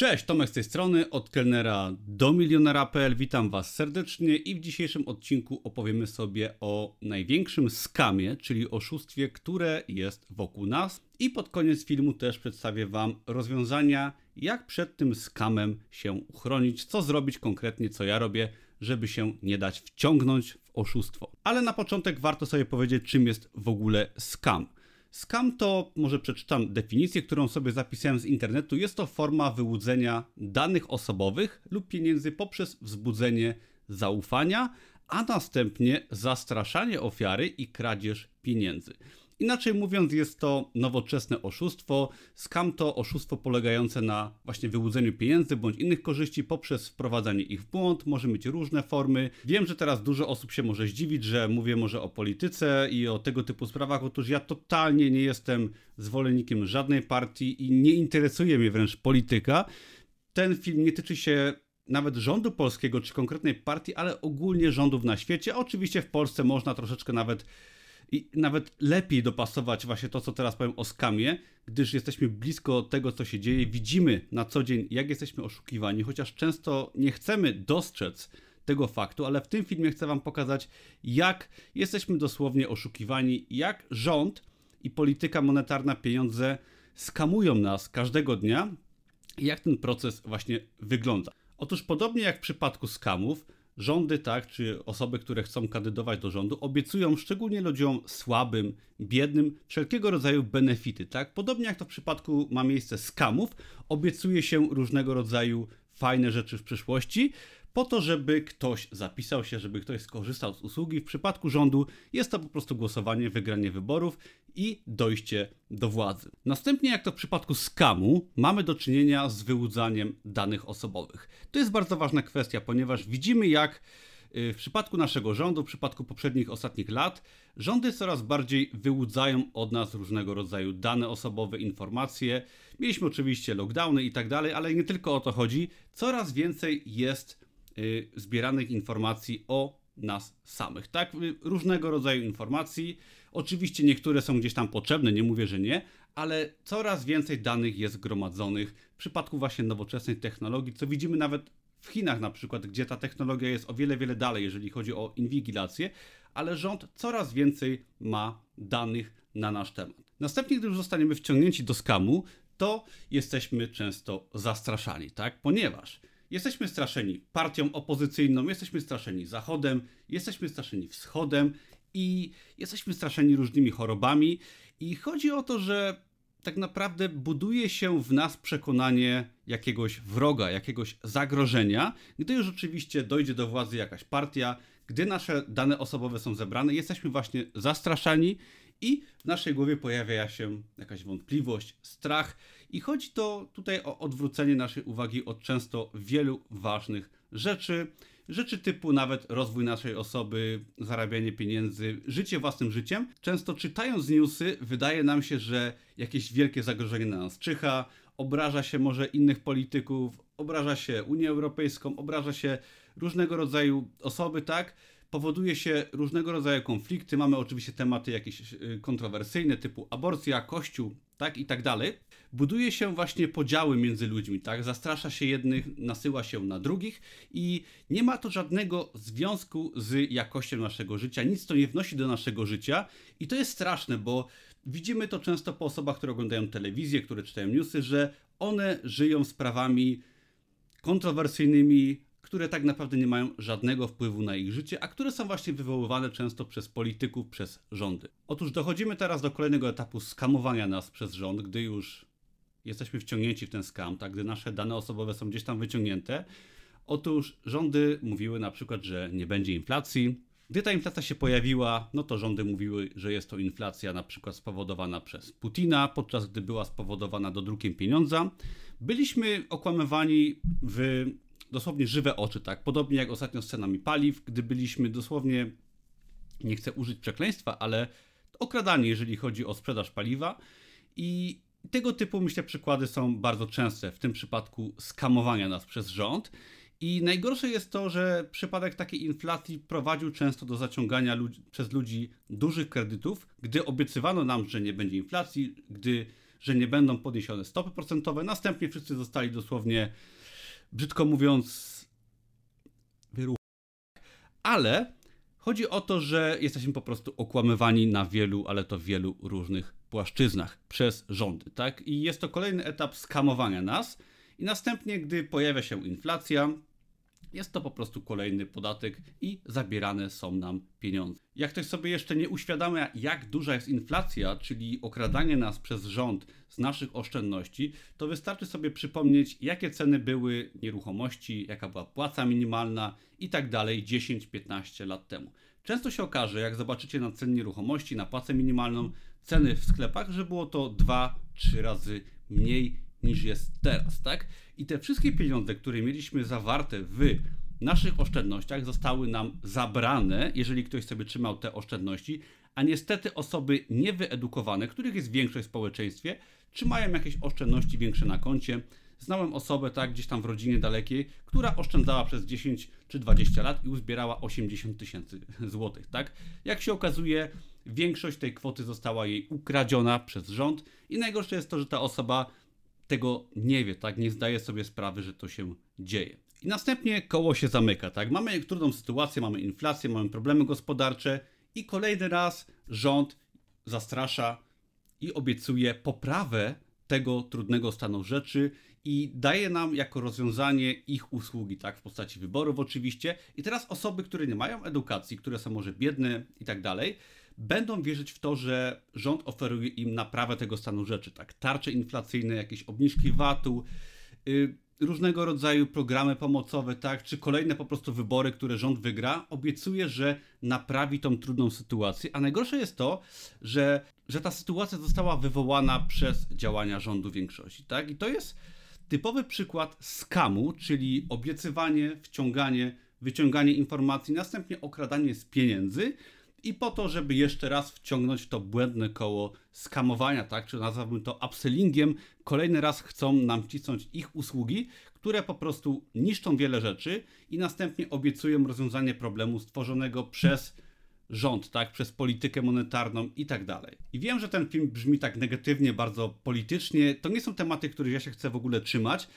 Cześć, Tomek z tej strony, od kelnera do milionera.pl. Witam Was serdecznie i w dzisiejszym odcinku opowiemy sobie o największym skamie, czyli oszustwie, które jest wokół nas. I pod koniec filmu też przedstawię Wam rozwiązania, jak przed tym skamem się uchronić, co zrobić konkretnie, co ja robię, żeby się nie dać wciągnąć w oszustwo. Ale na początek warto sobie powiedzieć, czym jest w ogóle skam. Scam to, może przeczytam definicję, którą sobie zapisałem z internetu. Jest to forma wyłudzenia danych osobowych lub pieniędzy poprzez wzbudzenie zaufania, a następnie zastraszanie ofiary i kradzież pieniędzy. Inaczej mówiąc, jest to nowoczesne oszustwo. Skam to oszustwo polegające na właśnie wyłudzeniu pieniędzy bądź innych korzyści poprzez wprowadzanie ich w błąd. Może mieć różne formy. Wiem, że teraz dużo osób się może zdziwić, że mówię może o polityce i o tego typu sprawach. Otóż ja totalnie nie jestem zwolennikiem żadnej partii i nie interesuje mnie wręcz polityka. Ten film nie tyczy się nawet rządu polskiego czy konkretnej partii, ale ogólnie rządów na świecie. Oczywiście w Polsce można troszeczkę nawet i nawet lepiej dopasować właśnie to, co teraz powiem o skamie, gdyż jesteśmy blisko tego, co się dzieje, widzimy na co dzień, jak jesteśmy oszukiwani, chociaż często nie chcemy dostrzec tego faktu, ale w tym filmie chcę Wam pokazać, jak jesteśmy dosłownie oszukiwani, jak rząd i polityka monetarna pieniądze skamują nas każdego dnia i jak ten proces właśnie wygląda. Otóż podobnie jak w przypadku skamów, rządy, tak, czy osoby, które chcą kandydować do rządu, obiecują szczególnie ludziom słabym, biednym wszelkiego rodzaju benefity, tak? Podobnie jak to w przypadku ma miejsce skamów, obiecuje się różnego rodzaju fajne rzeczy w przyszłości, po to, żeby ktoś zapisał się, żeby ktoś skorzystał z usługi. W przypadku rządu jest to po prostu głosowanie, wygranie wyborów i dojście do władzy. Następnie, jak to w przypadku skamu, mamy do czynienia z wyłudzaniem danych osobowych. To jest bardzo ważna kwestia, ponieważ widzimy, jak y, w przypadku naszego rządu, w przypadku poprzednich ostatnich lat, rządy coraz bardziej wyłudzają od nas różnego rodzaju dane osobowe, informacje. Mieliśmy oczywiście lockdowny i tak dalej, ale nie tylko o to chodzi. Coraz więcej jest zbieranych informacji o nas samych, tak? Y, różnego rodzaju informacji. Oczywiście niektóre są gdzieś tam potrzebne, nie mówię, że nie, ale coraz więcej danych jest gromadzonych w przypadku właśnie nowoczesnej technologii, co widzimy nawet w Chinach na przykład, gdzie ta technologia jest o wiele, wiele dalej, jeżeli chodzi o inwigilację, ale rząd coraz więcej ma danych na nasz temat. Następnie, gdy już zostaniemy wciągnięci do skamu, to jesteśmy często zastraszani, tak? Ponieważ jesteśmy straszeni partią opozycyjną, jesteśmy straszeni Zachodem, jesteśmy straszeni Wschodem i jesteśmy straszeni różnymi chorobami. I chodzi o to, że tak naprawdę buduje się w nas przekonanie jakiegoś wroga, jakiegoś zagrożenia, gdy już oczywiście dojdzie do władzy jakaś partia, gdy nasze dane osobowe są zebrane, jesteśmy właśnie zastraszani i w naszej głowie pojawia się jakaś wątpliwość, strach i chodzi to tutaj o odwrócenie naszej uwagi od często wielu ważnych rzeczy, rzeczy typu nawet rozwój naszej osoby, zarabianie pieniędzy, życie własnym życiem. Często czytając newsy wydaje nam się, że jakieś wielkie zagrożenie na nas czyha, obraża się może innych polityków, obraża się Unię Europejską, obraża się różnego rodzaju osoby, tak? Powoduje się różnego rodzaju konflikty. Mamy oczywiście tematy jakieś y, kontrowersyjne, typu aborcja, kościół, tak i tak dalej. Buduje się właśnie podziały między ludźmi, tak? Zastrasza się jednych, nasyła się na drugich i nie ma to żadnego związku z jakością naszego życia, nic to nie wnosi do naszego życia i to jest straszne, bo widzimy to często po osobach, które oglądają telewizję, które czytają newsy, że one żyją sprawami kontrowersyjnymi, które tak naprawdę nie mają żadnego wpływu na ich życie, a które są właśnie wywoływane często przez polityków, przez rządy. Otóż dochodzimy teraz do kolejnego etapu skamowania nas przez rząd, gdy już jesteśmy wciągnięci w ten skam, tak, gdy nasze dane osobowe są gdzieś tam wyciągnięte. Otóż rządy mówiły na przykład, że nie będzie inflacji. Gdy ta inflacja się pojawiła, no to rządy mówiły, że jest to inflacja na przykład spowodowana przez Putina, podczas gdy była spowodowana dodrukiem pieniądza. Byliśmy okłamywani w dosłownie żywe oczy, tak? Podobnie jak ostatnio z cenami paliw, gdy byliśmy dosłownie, nie chcę użyć przekleństwa, ale okradani, jeżeli chodzi o sprzedaż paliwa. I tego typu, myślę, przykłady są bardzo częste, w tym przypadku skamowania nas przez rząd. I najgorsze jest to, że przypadek takiej inflacji prowadził często do zaciągania ludzi, przez ludzi dużych kredytów, gdy obiecywano nam, że nie będzie inflacji, gdy że nie będą podniesione stopy procentowe. Następnie wszyscy zostali dosłownie, brzydko mówiąc. Ale chodzi o to, że jesteśmy po prostu okłamywani na wielu, ale to wielu różnych płaszczyznach przez rządy, tak? I jest to kolejny etap skamowania nas. I następnie, gdy pojawia się inflacja, jest to po prostu kolejny podatek i zabierane są nam pieniądze. Jak ktoś sobie jeszcze nie uświadamia, jak duża jest inflacja, czyli okradanie nas przez rząd z naszych oszczędności, to wystarczy sobie przypomnieć, jakie ceny były nieruchomości, jaka była płaca minimalna i tak dalej 10-15 lat temu. Często się okaże, jak zobaczycie na ceny nieruchomości, na płacę minimalną, ceny w sklepach, że było to 2-3 razy mniej niż jest teraz, tak? I te wszystkie pieniądze, które mieliśmy zawarte w naszych oszczędnościach, zostały nam zabrane, jeżeli ktoś sobie trzymał te oszczędności, a niestety osoby niewyedukowane, których jest większość w społeczeństwie, trzymają jakieś oszczędności większe na koncie. Znałem osobę, tak, gdzieś tam w rodzinie dalekiej, która oszczędzała przez 10 czy 20 lat i uzbierała 80 tysięcy złotych, tak? Jak się okazuje, większość tej kwoty została jej ukradziona przez rząd i najgorsze jest to, że ta osoba tego nie wie, tak? Nie zdaje sobie sprawy, że to się dzieje. I następnie koło się zamyka, tak? Mamy trudną sytuację, mamy inflację, mamy problemy gospodarcze i kolejny raz rząd zastrasza i obiecuje poprawę tego trudnego stanu rzeczy i daje nam jako rozwiązanie ich usługi, tak, w postaci wyborów oczywiście. I teraz osoby, które nie mają edukacji, które są może biedne i tak dalej, będą wierzyć w to, że rząd oferuje im naprawę tego stanu rzeczy, tak? Tarcze inflacyjne, jakieś obniżki VAT-u, yy, różnego rodzaju programy pomocowe, tak? Czy kolejne po prostu wybory, które rząd wygra, obiecuje, że naprawi tą trudną sytuację. A najgorsze jest to, że, że ta sytuacja została wywołana przez działania rządu większości, tak? I to jest typowy przykład skamu, czyli obiecywanie, wciąganie, wyciąganie informacji, następnie okradanie z pieniędzy i po to, żeby jeszcze raz wciągnąć w to błędne koło skamowania, tak, czy nazwałbym to upsellingiem, kolejny raz chcą nam wcisnąć ich usługi, które po prostu niszczą wiele rzeczy i następnie obiecują rozwiązanie problemu stworzonego przez rząd, tak, przez politykę monetarną i tak dalej. I wiem, że ten film brzmi tak negatywnie, bardzo politycznie. To nie są tematy, których ja się chcę w ogóle trzymać,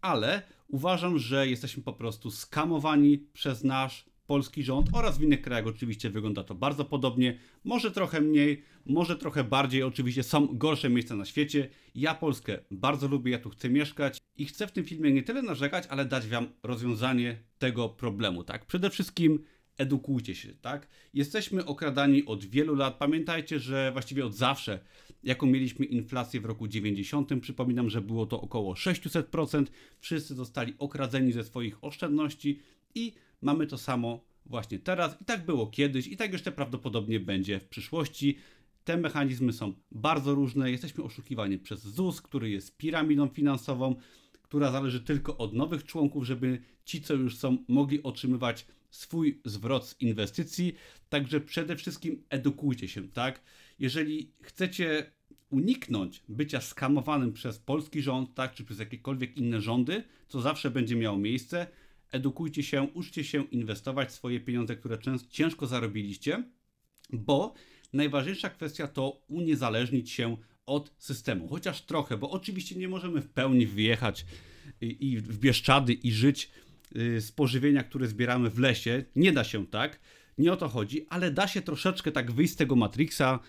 ale uważam, że jesteśmy po prostu skamowani przez nasz polski rząd oraz w innych krajach oczywiście wygląda to bardzo podobnie. Może trochę mniej, może trochę bardziej. Oczywiście są gorsze miejsca na świecie. Ja Polskę bardzo lubię, ja tu chcę mieszkać i chcę w tym filmie nie tyle narzekać, ale dać wam rozwiązanie tego problemu, tak? Przede wszystkim edukujcie się, tak? Jesteśmy okradani od wielu lat. Pamiętajcie, że właściwie od zawsze, jaką mieliśmy inflację w roku 90, przypominam, że było to około 600%. Wszyscy zostali okradzeni ze swoich oszczędności i mamy to samo właśnie teraz. I tak było kiedyś, i tak jeszcze prawdopodobnie będzie w przyszłości. Te mechanizmy są bardzo różne. Jesteśmy oszukiwani przez ZUS, który jest piramidą finansową, która zależy tylko od nowych członków, żeby ci, co już są, mogli otrzymywać swój zwrot z inwestycji. Także przede wszystkim edukujcie się, tak? Jeżeli chcecie uniknąć bycia skamowanym przez polski rząd, tak, czy przez jakiekolwiek inne rządy, co zawsze będzie miało miejsce, edukujcie się, uczcie się inwestować swoje pieniądze, które ciężko zarobiliście, bo najważniejsza kwestia to uniezależnić się od systemu, chociaż trochę, bo oczywiście nie możemy w pełni wyjechać i w Bieszczady i żyć y, z pożywienia, które zbieramy w lesie. Nie da się tak, nie o to chodzi, ale da się troszeczkę tak wyjść z tego Matrixa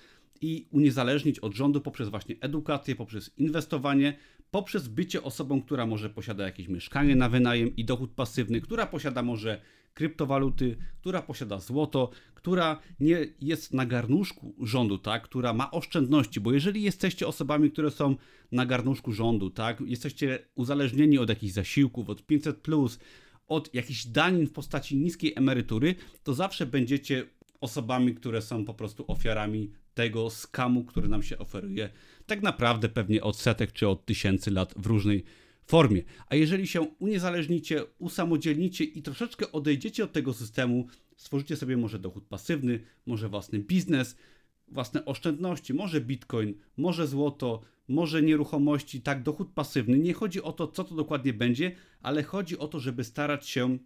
i uniezależnić od rządu poprzez właśnie edukację, poprzez inwestowanie, poprzez bycie osobą, która może posiada jakieś mieszkanie na wynajem i dochód pasywny, która posiada może kryptowaluty, która posiada złoto, która nie jest na garnuszku rządu, tak, która ma oszczędności, bo jeżeli jesteście osobami, które są na garnuszku rządu, tak, jesteście uzależnieni od jakichś zasiłków, od 500 plus, od jakichś danin w postaci niskiej emerytury, to zawsze będziecie osobami, które są po prostu ofiarami tego skamu, który nam się oferuje, tak naprawdę pewnie od setek czy od tysięcy lat w różnej formie. A jeżeli się uniezależnicie, usamodzielnicie i troszeczkę odejdziecie od tego systemu, stworzycie sobie może dochód pasywny, może własny biznes, własne oszczędności, może bitcoin, może złoto, może nieruchomości, tak, dochód pasywny. Nie chodzi o to, co to dokładnie będzie, ale chodzi o to, żeby starać się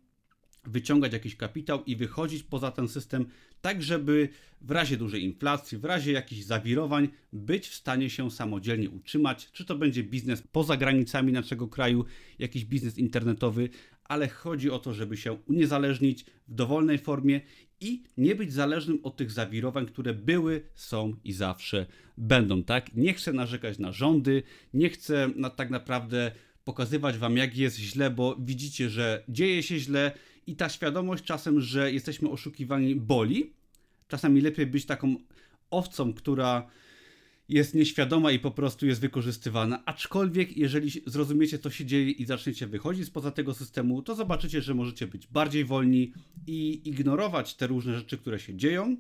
wyciągać jakiś kapitał i wychodzić poza ten system, tak żeby w razie dużej inflacji, w razie jakichś zawirowań, być w stanie się samodzielnie utrzymać. Czy to będzie biznes poza granicami naszego kraju, jakiś biznes internetowy, ale chodzi o to, żeby się uniezależnić w dowolnej formie i nie być zależnym od tych zawirowań, które były, są i zawsze będą, tak? Nie chcę narzekać na rządy, nie chcę na, tak naprawdę pokazywać wam, jak jest źle, bo widzicie, że dzieje się źle i ta świadomość czasem, że jesteśmy oszukiwani, boli. Czasami lepiej być taką owcą, która jest nieświadoma i po prostu jest wykorzystywana. Aczkolwiek, jeżeli zrozumiecie, co się dzieje i zaczniecie wychodzić spoza tego systemu, to zobaczycie, że możecie być bardziej wolni i ignorować te różne rzeczy, które się dzieją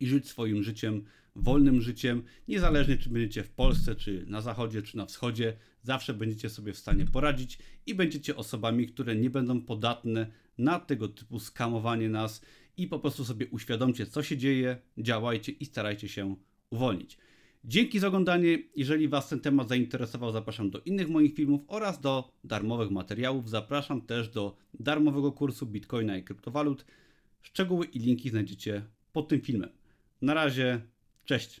i żyć swoim życiem, wolnym życiem, niezależnie czy będziecie w Polsce, czy na zachodzie, czy na wschodzie, zawsze będziecie sobie w stanie poradzić i będziecie osobami, które nie będą podatne na tego typu skamowanie nas i po prostu sobie uświadomcie, co się dzieje, działajcie i starajcie się uwolnić. Dzięki za oglądanie. Jeżeli Was ten temat zainteresował, zapraszam do innych moich filmów oraz do darmowych materiałów. Zapraszam też do darmowego kursu Bitcoina i kryptowalut. Szczegóły i linki znajdziecie pod tym filmem. Na razie, cześć.